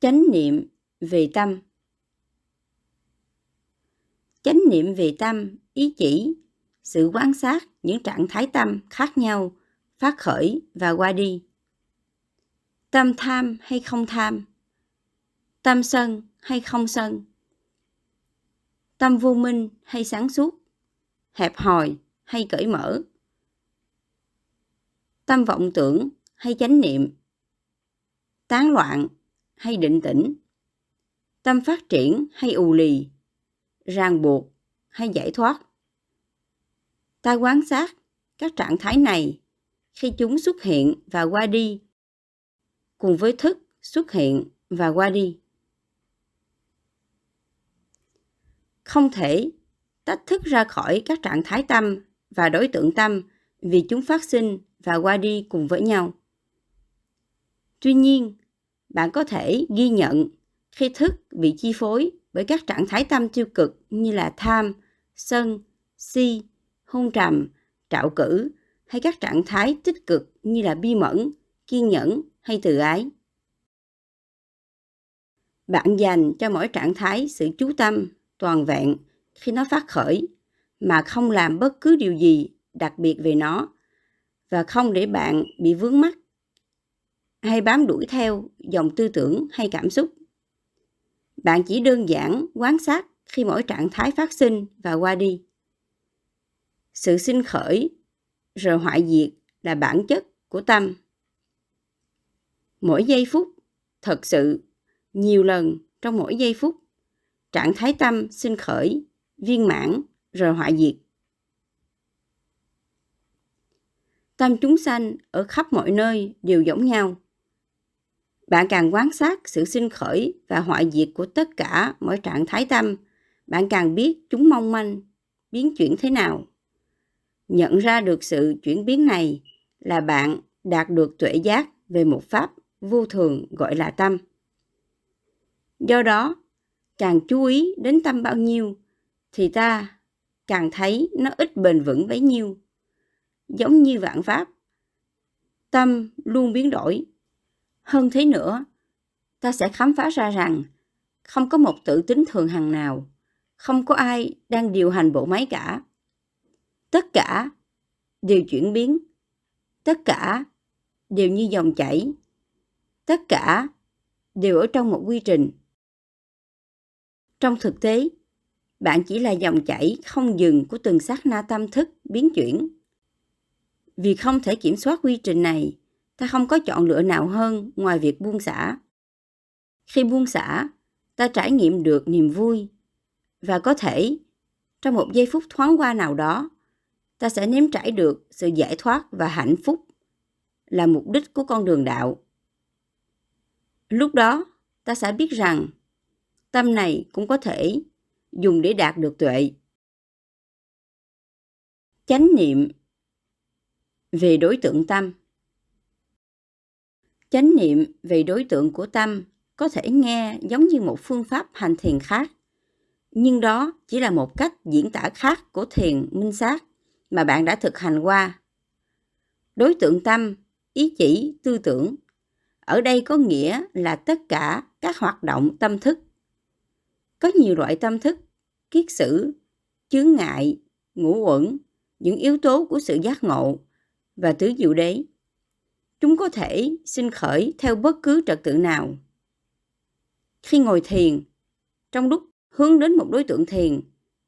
chánh niệm về tâm. Chánh niệm về tâm, ý chỉ, sự quan sát những trạng thái tâm khác nhau, phát khởi và qua đi. Tâm tham hay không tham? Tâm sân hay không sân? Tâm vô minh hay sáng suốt? Hẹp hòi hay cởi mở? Tâm vọng tưởng hay chánh niệm? Tán loạn hay định tĩnh, tâm phát triển hay ù lì, ràng buộc hay giải thoát. Ta quan sát các trạng thái này khi chúng xuất hiện và qua đi, cùng với thức xuất hiện và qua đi. Không thể tách thức ra khỏi các trạng thái tâm và đối tượng tâm vì chúng phát sinh và qua đi cùng với nhau. Tuy nhiên bạn có thể ghi nhận khi thức bị chi phối bởi các trạng thái tâm tiêu cực như là tham, sân, si, hôn trầm, trạo cử hay các trạng thái tích cực như là bi mẫn, kiên nhẫn hay từ ái. Bạn dành cho mỗi trạng thái sự chú tâm, toàn vẹn khi nó phát khởi mà không làm bất cứ điều gì đặc biệt về nó và không để bạn bị vướng mắc hay bám đuổi theo dòng tư tưởng hay cảm xúc. Bạn chỉ đơn giản quan sát khi mỗi trạng thái phát sinh và qua đi. Sự sinh khởi, rồi hoại diệt là bản chất của tâm. Mỗi giây phút, thật sự, nhiều lần trong mỗi giây phút, trạng thái tâm sinh khởi, viên mãn, rồi hoại diệt. Tâm chúng sanh ở khắp mọi nơi đều giống nhau bạn càng quan sát sự sinh khởi và hoại diệt của tất cả mọi trạng thái tâm, bạn càng biết chúng mong manh biến chuyển thế nào. Nhận ra được sự chuyển biến này là bạn đạt được tuệ giác về một pháp vô thường gọi là tâm. Do đó, càng chú ý đến tâm bao nhiêu thì ta càng thấy nó ít bền vững bấy nhiêu. Giống như vạn pháp, tâm luôn biến đổi hơn thế nữa, ta sẽ khám phá ra rằng không có một tự tính thường hằng nào, không có ai đang điều hành bộ máy cả. Tất cả đều chuyển biến, tất cả đều như dòng chảy, tất cả đều ở trong một quy trình. Trong thực tế, bạn chỉ là dòng chảy không dừng của từng sát na tâm thức biến chuyển. Vì không thể kiểm soát quy trình này ta không có chọn lựa nào hơn ngoài việc buông xả. Khi buông xả, ta trải nghiệm được niềm vui. Và có thể, trong một giây phút thoáng qua nào đó, ta sẽ nếm trải được sự giải thoát và hạnh phúc là mục đích của con đường đạo. Lúc đó, ta sẽ biết rằng tâm này cũng có thể dùng để đạt được tuệ. Chánh niệm về đối tượng tâm chánh niệm về đối tượng của tâm có thể nghe giống như một phương pháp hành thiền khác. Nhưng đó chỉ là một cách diễn tả khác của thiền minh sát mà bạn đã thực hành qua. Đối tượng tâm, ý chỉ, tư tưởng, ở đây có nghĩa là tất cả các hoạt động tâm thức. Có nhiều loại tâm thức, kiết sử, chướng ngại, ngũ uẩn, những yếu tố của sự giác ngộ và tứ diệu đế chúng có thể sinh khởi theo bất cứ trật tự nào. Khi ngồi thiền, trong lúc hướng đến một đối tượng thiền,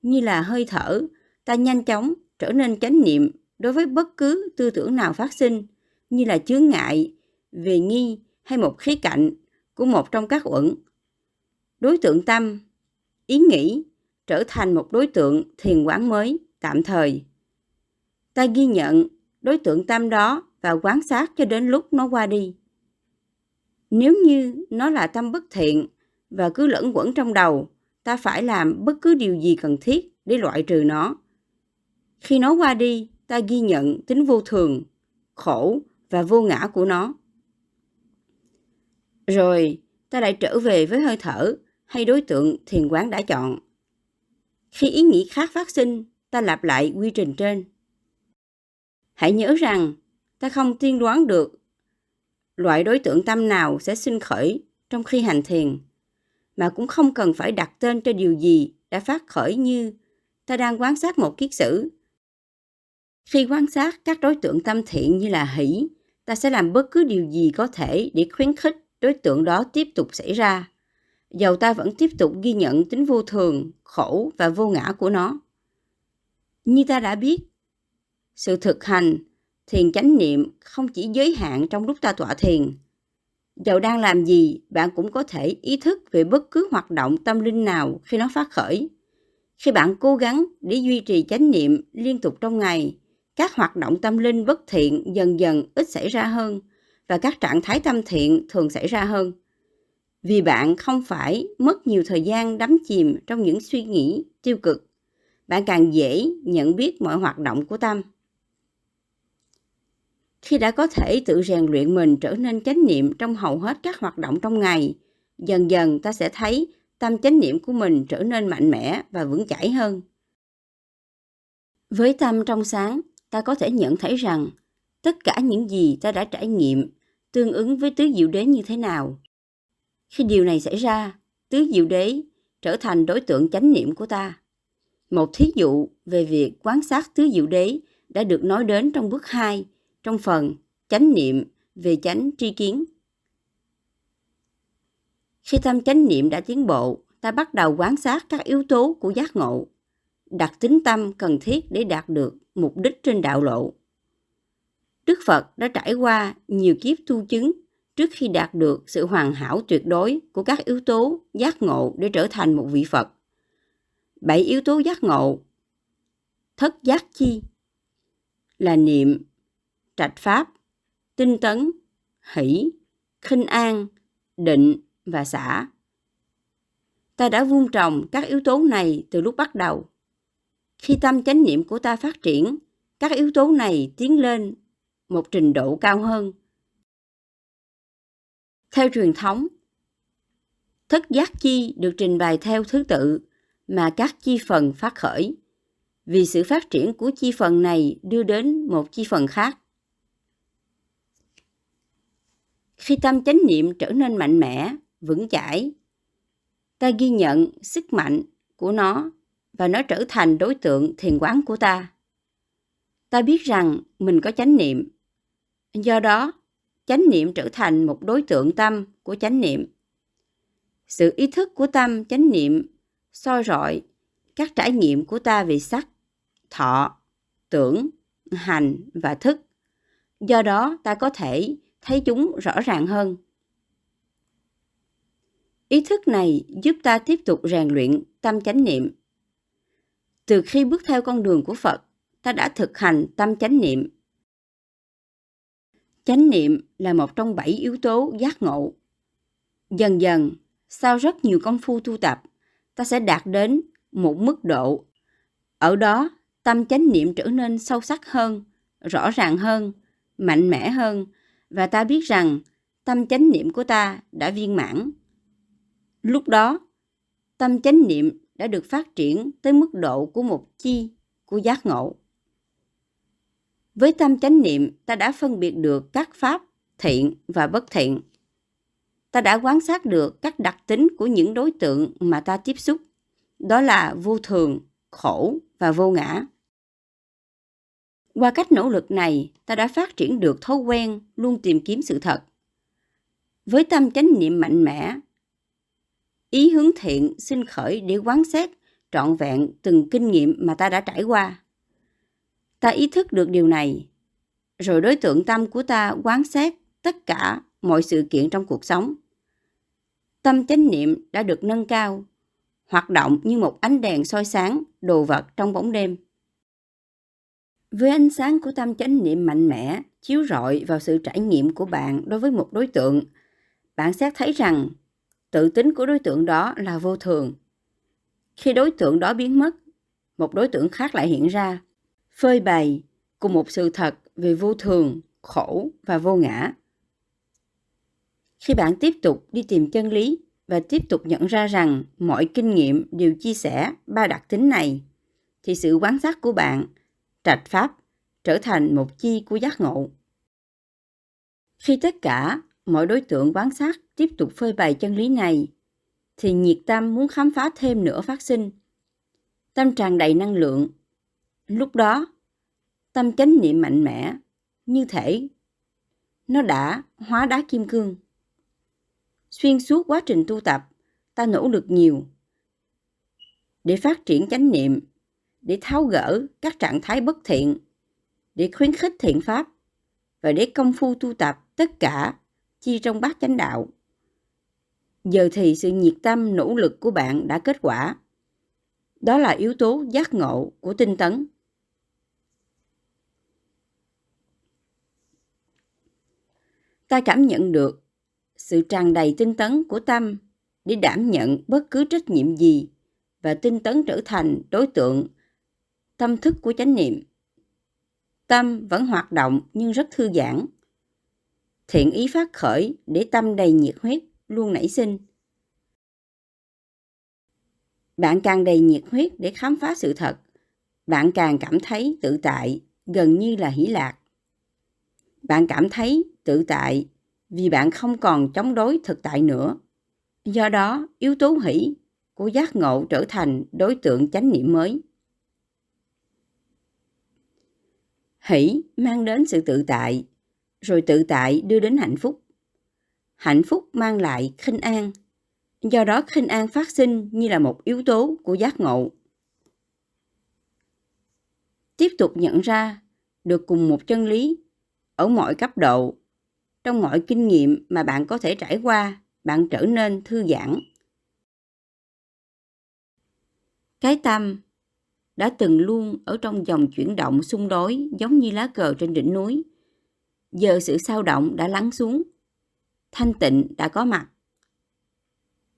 như là hơi thở, ta nhanh chóng trở nên chánh niệm đối với bất cứ tư tưởng nào phát sinh, như là chướng ngại, về nghi hay một khía cạnh của một trong các uẩn. Đối tượng tâm, ý nghĩ trở thành một đối tượng thiền quán mới tạm thời. Ta ghi nhận đối tượng tâm đó và quan sát cho đến lúc nó qua đi. Nếu như nó là tâm bất thiện và cứ lẫn quẩn trong đầu, ta phải làm bất cứ điều gì cần thiết để loại trừ nó. Khi nó qua đi, ta ghi nhận tính vô thường, khổ và vô ngã của nó. Rồi, ta lại trở về với hơi thở hay đối tượng thiền quán đã chọn. Khi ý nghĩ khác phát sinh, ta lặp lại quy trình trên. Hãy nhớ rằng ta không tiên đoán được loại đối tượng tâm nào sẽ sinh khởi trong khi hành thiền, mà cũng không cần phải đặt tên cho điều gì đã phát khởi như ta đang quan sát một kiết sử. Khi quan sát các đối tượng tâm thiện như là hỷ, ta sẽ làm bất cứ điều gì có thể để khuyến khích đối tượng đó tiếp tục xảy ra. Dầu ta vẫn tiếp tục ghi nhận tính vô thường, khổ và vô ngã của nó. Như ta đã biết, sự thực hành thiền chánh niệm không chỉ giới hạn trong lúc ta tọa thiền. Dầu đang làm gì, bạn cũng có thể ý thức về bất cứ hoạt động tâm linh nào khi nó phát khởi. Khi bạn cố gắng để duy trì chánh niệm liên tục trong ngày, các hoạt động tâm linh bất thiện dần dần ít xảy ra hơn và các trạng thái tâm thiện thường xảy ra hơn. Vì bạn không phải mất nhiều thời gian đắm chìm trong những suy nghĩ tiêu cực, bạn càng dễ nhận biết mọi hoạt động của tâm. Khi đã có thể tự rèn luyện mình trở nên chánh niệm trong hầu hết các hoạt động trong ngày, dần dần ta sẽ thấy tâm chánh niệm của mình trở nên mạnh mẽ và vững chãi hơn. Với tâm trong sáng, ta có thể nhận thấy rằng tất cả những gì ta đã trải nghiệm tương ứng với tứ diệu đế như thế nào. Khi điều này xảy ra, tứ diệu đế trở thành đối tượng chánh niệm của ta. Một thí dụ về việc quan sát tứ diệu đế đã được nói đến trong bước 2 trong phần chánh niệm về chánh tri kiến. Khi tâm chánh niệm đã tiến bộ, ta bắt đầu quan sát các yếu tố của giác ngộ, đặt tính tâm cần thiết để đạt được mục đích trên đạo lộ. Đức Phật đã trải qua nhiều kiếp tu chứng trước khi đạt được sự hoàn hảo tuyệt đối của các yếu tố giác ngộ để trở thành một vị Phật. Bảy yếu tố giác ngộ thất giác chi là niệm, trạch pháp, tinh tấn, hỷ, khinh an, định và xả. Ta đã vun trồng các yếu tố này từ lúc bắt đầu. Khi tâm chánh niệm của ta phát triển, các yếu tố này tiến lên một trình độ cao hơn. Theo truyền thống, thất giác chi được trình bày theo thứ tự mà các chi phần phát khởi. Vì sự phát triển của chi phần này đưa đến một chi phần khác. Khi tâm chánh niệm trở nên mạnh mẽ, vững chãi, ta ghi nhận sức mạnh của nó và nó trở thành đối tượng thiền quán của ta. Ta biết rằng mình có chánh niệm. Do đó, chánh niệm trở thành một đối tượng tâm của chánh niệm. Sự ý thức của tâm chánh niệm soi rọi các trải nghiệm của ta về sắc, thọ, tưởng, hành và thức. Do đó ta có thể thấy chúng rõ ràng hơn. Ý thức này giúp ta tiếp tục rèn luyện tâm chánh niệm. Từ khi bước theo con đường của Phật, ta đã thực hành tâm chánh niệm. Chánh niệm là một trong bảy yếu tố giác ngộ. Dần dần, sau rất nhiều công phu tu tập, ta sẽ đạt đến một mức độ. Ở đó, tâm chánh niệm trở nên sâu sắc hơn, rõ ràng hơn, mạnh mẽ hơn và ta biết rằng tâm chánh niệm của ta đã viên mãn. Lúc đó, tâm chánh niệm đã được phát triển tới mức độ của một chi của giác ngộ. Với tâm chánh niệm, ta đã phân biệt được các pháp thiện và bất thiện. Ta đã quan sát được các đặc tính của những đối tượng mà ta tiếp xúc. Đó là vô thường, khổ và vô ngã. Qua cách nỗ lực này, ta đã phát triển được thói quen luôn tìm kiếm sự thật. Với tâm chánh niệm mạnh mẽ, ý hướng thiện sinh khởi để quán xét trọn vẹn từng kinh nghiệm mà ta đã trải qua. Ta ý thức được điều này, rồi đối tượng tâm của ta quán xét tất cả mọi sự kiện trong cuộc sống. Tâm chánh niệm đã được nâng cao, hoạt động như một ánh đèn soi sáng đồ vật trong bóng đêm. Với ánh sáng của tâm chánh niệm mạnh mẽ chiếu rọi vào sự trải nghiệm của bạn đối với một đối tượng, bạn sẽ thấy rằng tự tính của đối tượng đó là vô thường. Khi đối tượng đó biến mất, một đối tượng khác lại hiện ra, phơi bày cùng một sự thật về vô thường, khổ và vô ngã. Khi bạn tiếp tục đi tìm chân lý và tiếp tục nhận ra rằng mọi kinh nghiệm đều chia sẻ ba đặc tính này, thì sự quán sát của bạn – trạch pháp trở thành một chi của giác ngộ. Khi tất cả mọi đối tượng quan sát tiếp tục phơi bày chân lý này, thì nhiệt tâm muốn khám phá thêm nữa phát sinh. Tâm tràn đầy năng lượng. Lúc đó, tâm chánh niệm mạnh mẽ, như thể nó đã hóa đá kim cương. Xuyên suốt quá trình tu tập, ta nỗ lực nhiều để phát triển chánh niệm, để tháo gỡ các trạng thái bất thiện, để khuyến khích thiện pháp và để công phu tu tập tất cả chi trong bát chánh đạo. Giờ thì sự nhiệt tâm nỗ lực của bạn đã kết quả. Đó là yếu tố giác ngộ của tinh tấn. Ta cảm nhận được sự tràn đầy tinh tấn của tâm để đảm nhận bất cứ trách nhiệm gì và tinh tấn trở thành đối tượng tâm thức của chánh niệm. Tâm vẫn hoạt động nhưng rất thư giãn. Thiện ý phát khởi để tâm đầy nhiệt huyết luôn nảy sinh. Bạn càng đầy nhiệt huyết để khám phá sự thật, bạn càng cảm thấy tự tại, gần như là hỷ lạc. Bạn cảm thấy tự tại vì bạn không còn chống đối thực tại nữa. Do đó, yếu tố hỷ của giác ngộ trở thành đối tượng chánh niệm mới. Hỷ mang đến sự tự tại, rồi tự tại đưa đến hạnh phúc. Hạnh phúc mang lại khinh an, do đó khinh an phát sinh như là một yếu tố của giác ngộ. Tiếp tục nhận ra được cùng một chân lý ở mọi cấp độ, trong mọi kinh nghiệm mà bạn có thể trải qua, bạn trở nên thư giãn. Cái tâm đã từng luôn ở trong dòng chuyển động xung đối giống như lá cờ trên đỉnh núi. Giờ sự sao động đã lắng xuống. Thanh tịnh đã có mặt.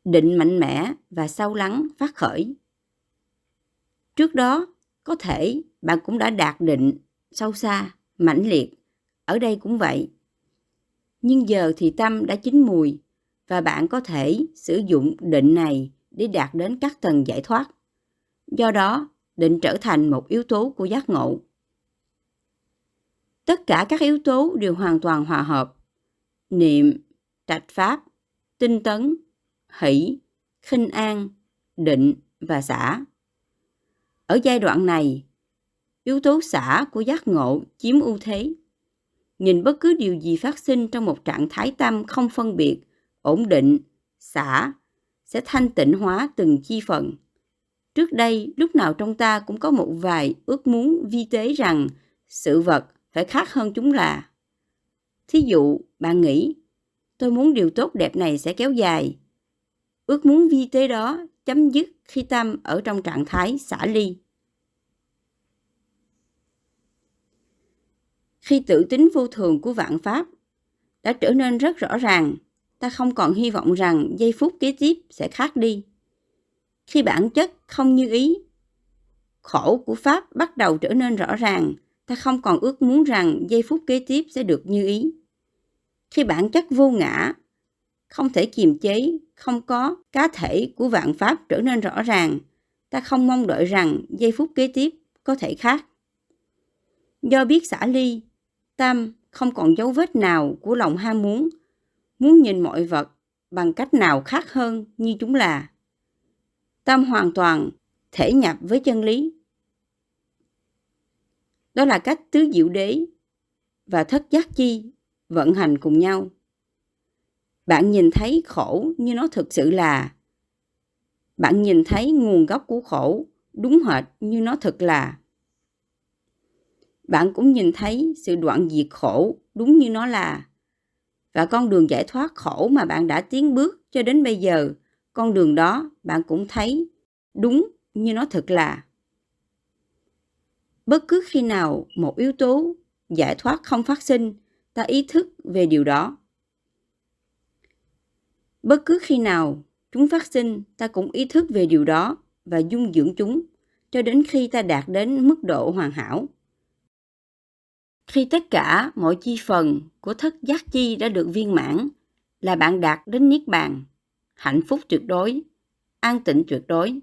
Định mạnh mẽ và sâu lắng phát khởi. Trước đó, có thể bạn cũng đã đạt định sâu xa, mãnh liệt. Ở đây cũng vậy. Nhưng giờ thì tâm đã chín mùi và bạn có thể sử dụng định này để đạt đến các tầng giải thoát. Do đó, định trở thành một yếu tố của giác ngộ. Tất cả các yếu tố đều hoàn toàn hòa hợp. Niệm, trạch pháp, tinh tấn, hỷ, khinh an, định và xả. Ở giai đoạn này, yếu tố xả của giác ngộ chiếm ưu thế. Nhìn bất cứ điều gì phát sinh trong một trạng thái tâm không phân biệt, ổn định, xả, sẽ thanh tịnh hóa từng chi phần. Trước đây, lúc nào trong ta cũng có một vài ước muốn vi tế rằng sự vật phải khác hơn chúng là. Thí dụ, bạn nghĩ, tôi muốn điều tốt đẹp này sẽ kéo dài. Ước muốn vi tế đó chấm dứt khi tâm ở trong trạng thái xả ly. Khi tự tính vô thường của vạn pháp đã trở nên rất rõ ràng, ta không còn hy vọng rằng giây phút kế tiếp sẽ khác đi khi bản chất không như ý. Khổ của Pháp bắt đầu trở nên rõ ràng, ta không còn ước muốn rằng giây phút kế tiếp sẽ được như ý. Khi bản chất vô ngã, không thể kiềm chế, không có cá thể của vạn Pháp trở nên rõ ràng, ta không mong đợi rằng giây phút kế tiếp có thể khác. Do biết xả ly, tâm không còn dấu vết nào của lòng ham muốn, muốn nhìn mọi vật bằng cách nào khác hơn như chúng là tâm hoàn toàn, thể nhập với chân lý. Đó là cách tứ diệu đế và thất giác chi vận hành cùng nhau. Bạn nhìn thấy khổ như nó thực sự là. Bạn nhìn thấy nguồn gốc của khổ đúng hệt như nó thực là. Bạn cũng nhìn thấy sự đoạn diệt khổ đúng như nó là. Và con đường giải thoát khổ mà bạn đã tiến bước cho đến bây giờ con đường đó bạn cũng thấy đúng như nó thật là. Bất cứ khi nào một yếu tố giải thoát không phát sinh, ta ý thức về điều đó. Bất cứ khi nào chúng phát sinh, ta cũng ý thức về điều đó và dung dưỡng chúng cho đến khi ta đạt đến mức độ hoàn hảo. Khi tất cả mọi chi phần của thất giác chi đã được viên mãn, là bạn đạt đến niết bàn hạnh phúc tuyệt đối, an tịnh tuyệt đối.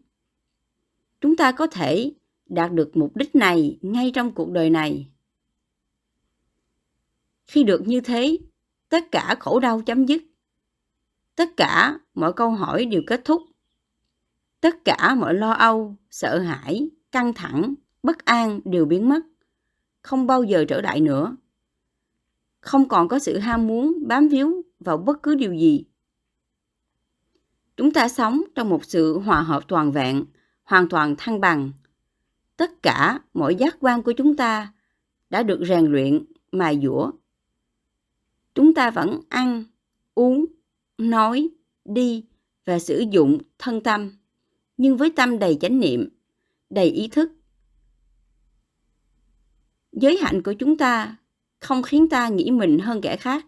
Chúng ta có thể đạt được mục đích này ngay trong cuộc đời này. Khi được như thế, tất cả khổ đau chấm dứt. Tất cả mọi câu hỏi đều kết thúc. Tất cả mọi lo âu, sợ hãi, căng thẳng, bất an đều biến mất. Không bao giờ trở lại nữa. Không còn có sự ham muốn bám víu vào bất cứ điều gì. Chúng ta sống trong một sự hòa hợp toàn vẹn, hoàn toàn thăng bằng. Tất cả mọi giác quan của chúng ta đã được rèn luyện, mài dũa. Chúng ta vẫn ăn, uống, nói, đi và sử dụng thân tâm, nhưng với tâm đầy chánh niệm, đầy ý thức. Giới hạnh của chúng ta không khiến ta nghĩ mình hơn kẻ khác.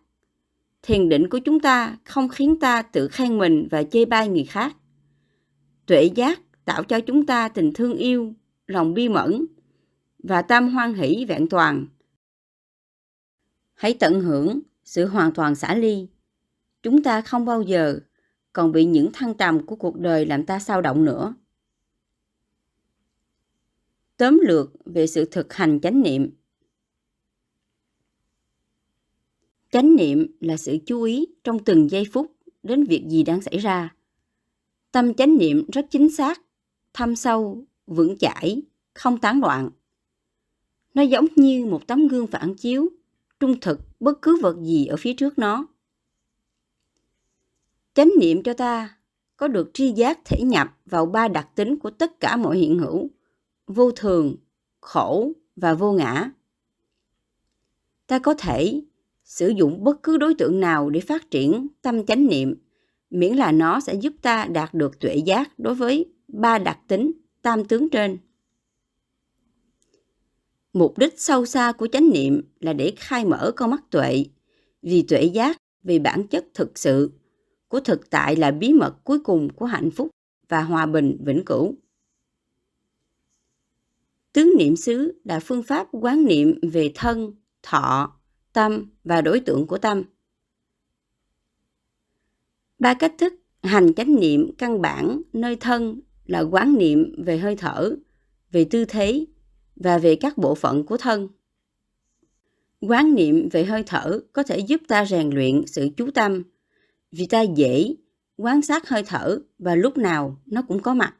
Thiền định của chúng ta không khiến ta tự khen mình và chê bai người khác. Tuệ giác tạo cho chúng ta tình thương yêu, lòng bi mẫn và tâm hoan hỷ vẹn toàn. Hãy tận hưởng sự hoàn toàn xả ly. Chúng ta không bao giờ còn bị những thăng trầm của cuộc đời làm ta sao động nữa. Tóm lược về sự thực hành chánh niệm. Chánh niệm là sự chú ý trong từng giây phút đến việc gì đang xảy ra. Tâm chánh niệm rất chính xác, thâm sâu, vững chãi, không tán loạn. Nó giống như một tấm gương phản chiếu, trung thực bất cứ vật gì ở phía trước nó. Chánh niệm cho ta có được tri giác thể nhập vào ba đặc tính của tất cả mọi hiện hữu, vô thường, khổ và vô ngã. Ta có thể sử dụng bất cứ đối tượng nào để phát triển tâm chánh niệm, miễn là nó sẽ giúp ta đạt được tuệ giác đối với ba đặc tính tam tướng trên. Mục đích sâu xa của chánh niệm là để khai mở con mắt tuệ, vì tuệ giác vì bản chất thực sự của thực tại là bí mật cuối cùng của hạnh phúc và hòa bình vĩnh cửu. Tướng niệm xứ là phương pháp quán niệm về thân, thọ, tâm và đối tượng của tâm. Ba cách thức hành chánh niệm căn bản nơi thân là quán niệm về hơi thở, về tư thế và về các bộ phận của thân. Quán niệm về hơi thở có thể giúp ta rèn luyện sự chú tâm vì ta dễ quan sát hơi thở và lúc nào nó cũng có mặt.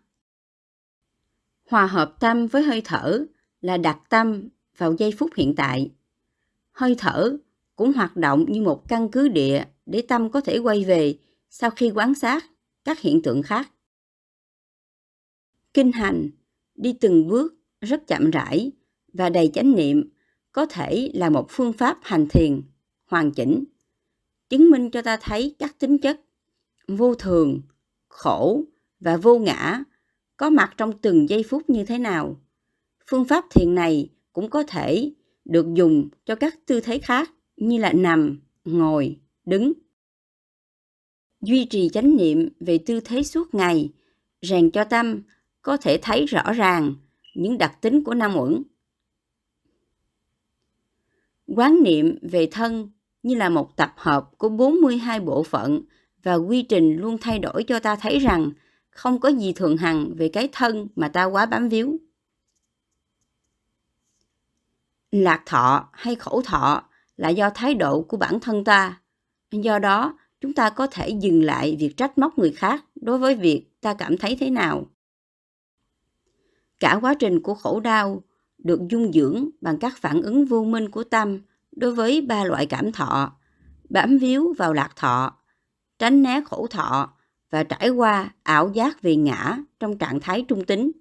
Hòa hợp tâm với hơi thở là đặt tâm vào giây phút hiện tại. Hơi thở cũng hoạt động như một căn cứ địa để tâm có thể quay về sau khi quan sát các hiện tượng khác. Kinh hành đi từng bước rất chậm rãi và đầy chánh niệm có thể là một phương pháp hành thiền, hoàn chỉnh, chứng minh cho ta thấy các tính chất vô thường, khổ và vô ngã có mặt trong từng giây phút như thế nào phương pháp thiền này cũng có thể được dùng cho các tư thế khác như là nằm, ngồi, đứng duy trì chánh niệm về tư thế suốt ngày, rèn cho tâm có thể thấy rõ ràng những đặc tính của năm uẩn. Quán niệm về thân như là một tập hợp của 42 bộ phận và quy trình luôn thay đổi cho ta thấy rằng không có gì thường hằng về cái thân mà ta quá bám víu. Lạc thọ hay khổ thọ là do thái độ của bản thân ta. Do đó, chúng ta có thể dừng lại việc trách móc người khác đối với việc ta cảm thấy thế nào. Cả quá trình của khổ đau được dung dưỡng bằng các phản ứng vô minh của tâm đối với ba loại cảm thọ, bám víu vào lạc thọ, tránh né khổ thọ và trải qua ảo giác về ngã trong trạng thái trung tính.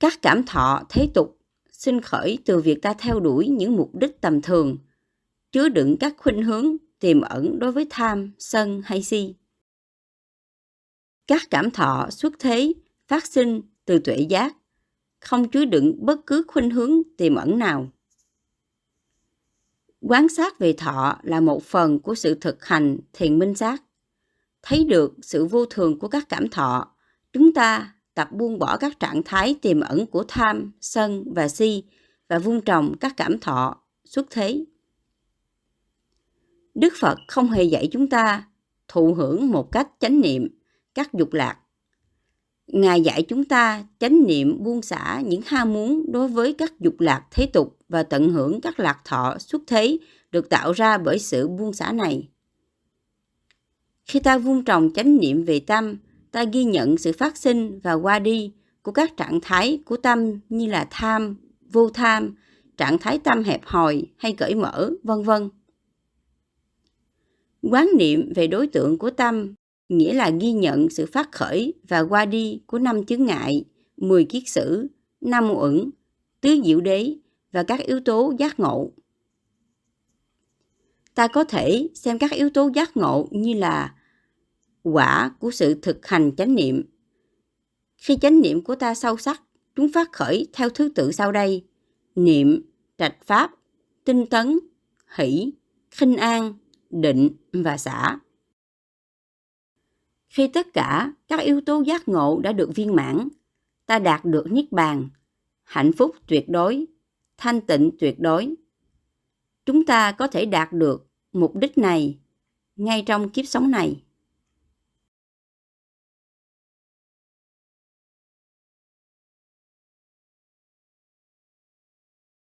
Các cảm thọ thế tục sinh khởi từ việc ta theo đuổi những mục đích tầm thường, chứa đựng các khuynh hướng tiềm ẩn đối với tham, sân hay si. Các cảm thọ xuất thế phát sinh từ tuệ giác, không chứa đựng bất cứ khuynh hướng tiềm ẩn nào. Quán sát về thọ là một phần của sự thực hành thiền minh sát. Thấy được sự vô thường của các cảm thọ, chúng ta tập buông bỏ các trạng thái tiềm ẩn của tham, sân và si và vun trồng các cảm thọ xuất thế. Đức Phật không hề dạy chúng ta thụ hưởng một cách chánh niệm các dục lạc Ngài dạy chúng ta chánh niệm buông xả những ham muốn đối với các dục lạc thế tục và tận hưởng các lạc thọ xuất thế được tạo ra bởi sự buông xả này. Khi ta vun trồng chánh niệm về tâm, ta ghi nhận sự phát sinh và qua đi của các trạng thái của tâm như là tham, vô tham, trạng thái tâm hẹp hòi hay cởi mở, vân vân. Quán niệm về đối tượng của tâm nghĩa là ghi nhận sự phát khởi và qua đi của năm chướng ngại, mười kiết sử, năm uẩn, tứ diệu đế và các yếu tố giác ngộ. Ta có thể xem các yếu tố giác ngộ như là quả của sự thực hành chánh niệm. Khi chánh niệm của ta sâu sắc, chúng phát khởi theo thứ tự sau đây. Niệm, trạch pháp, tinh tấn, hỷ, khinh an, định và xả. Khi tất cả các yếu tố giác ngộ đã được viên mãn, ta đạt được niết bàn, hạnh phúc tuyệt đối, thanh tịnh tuyệt đối. Chúng ta có thể đạt được mục đích này ngay trong kiếp sống này.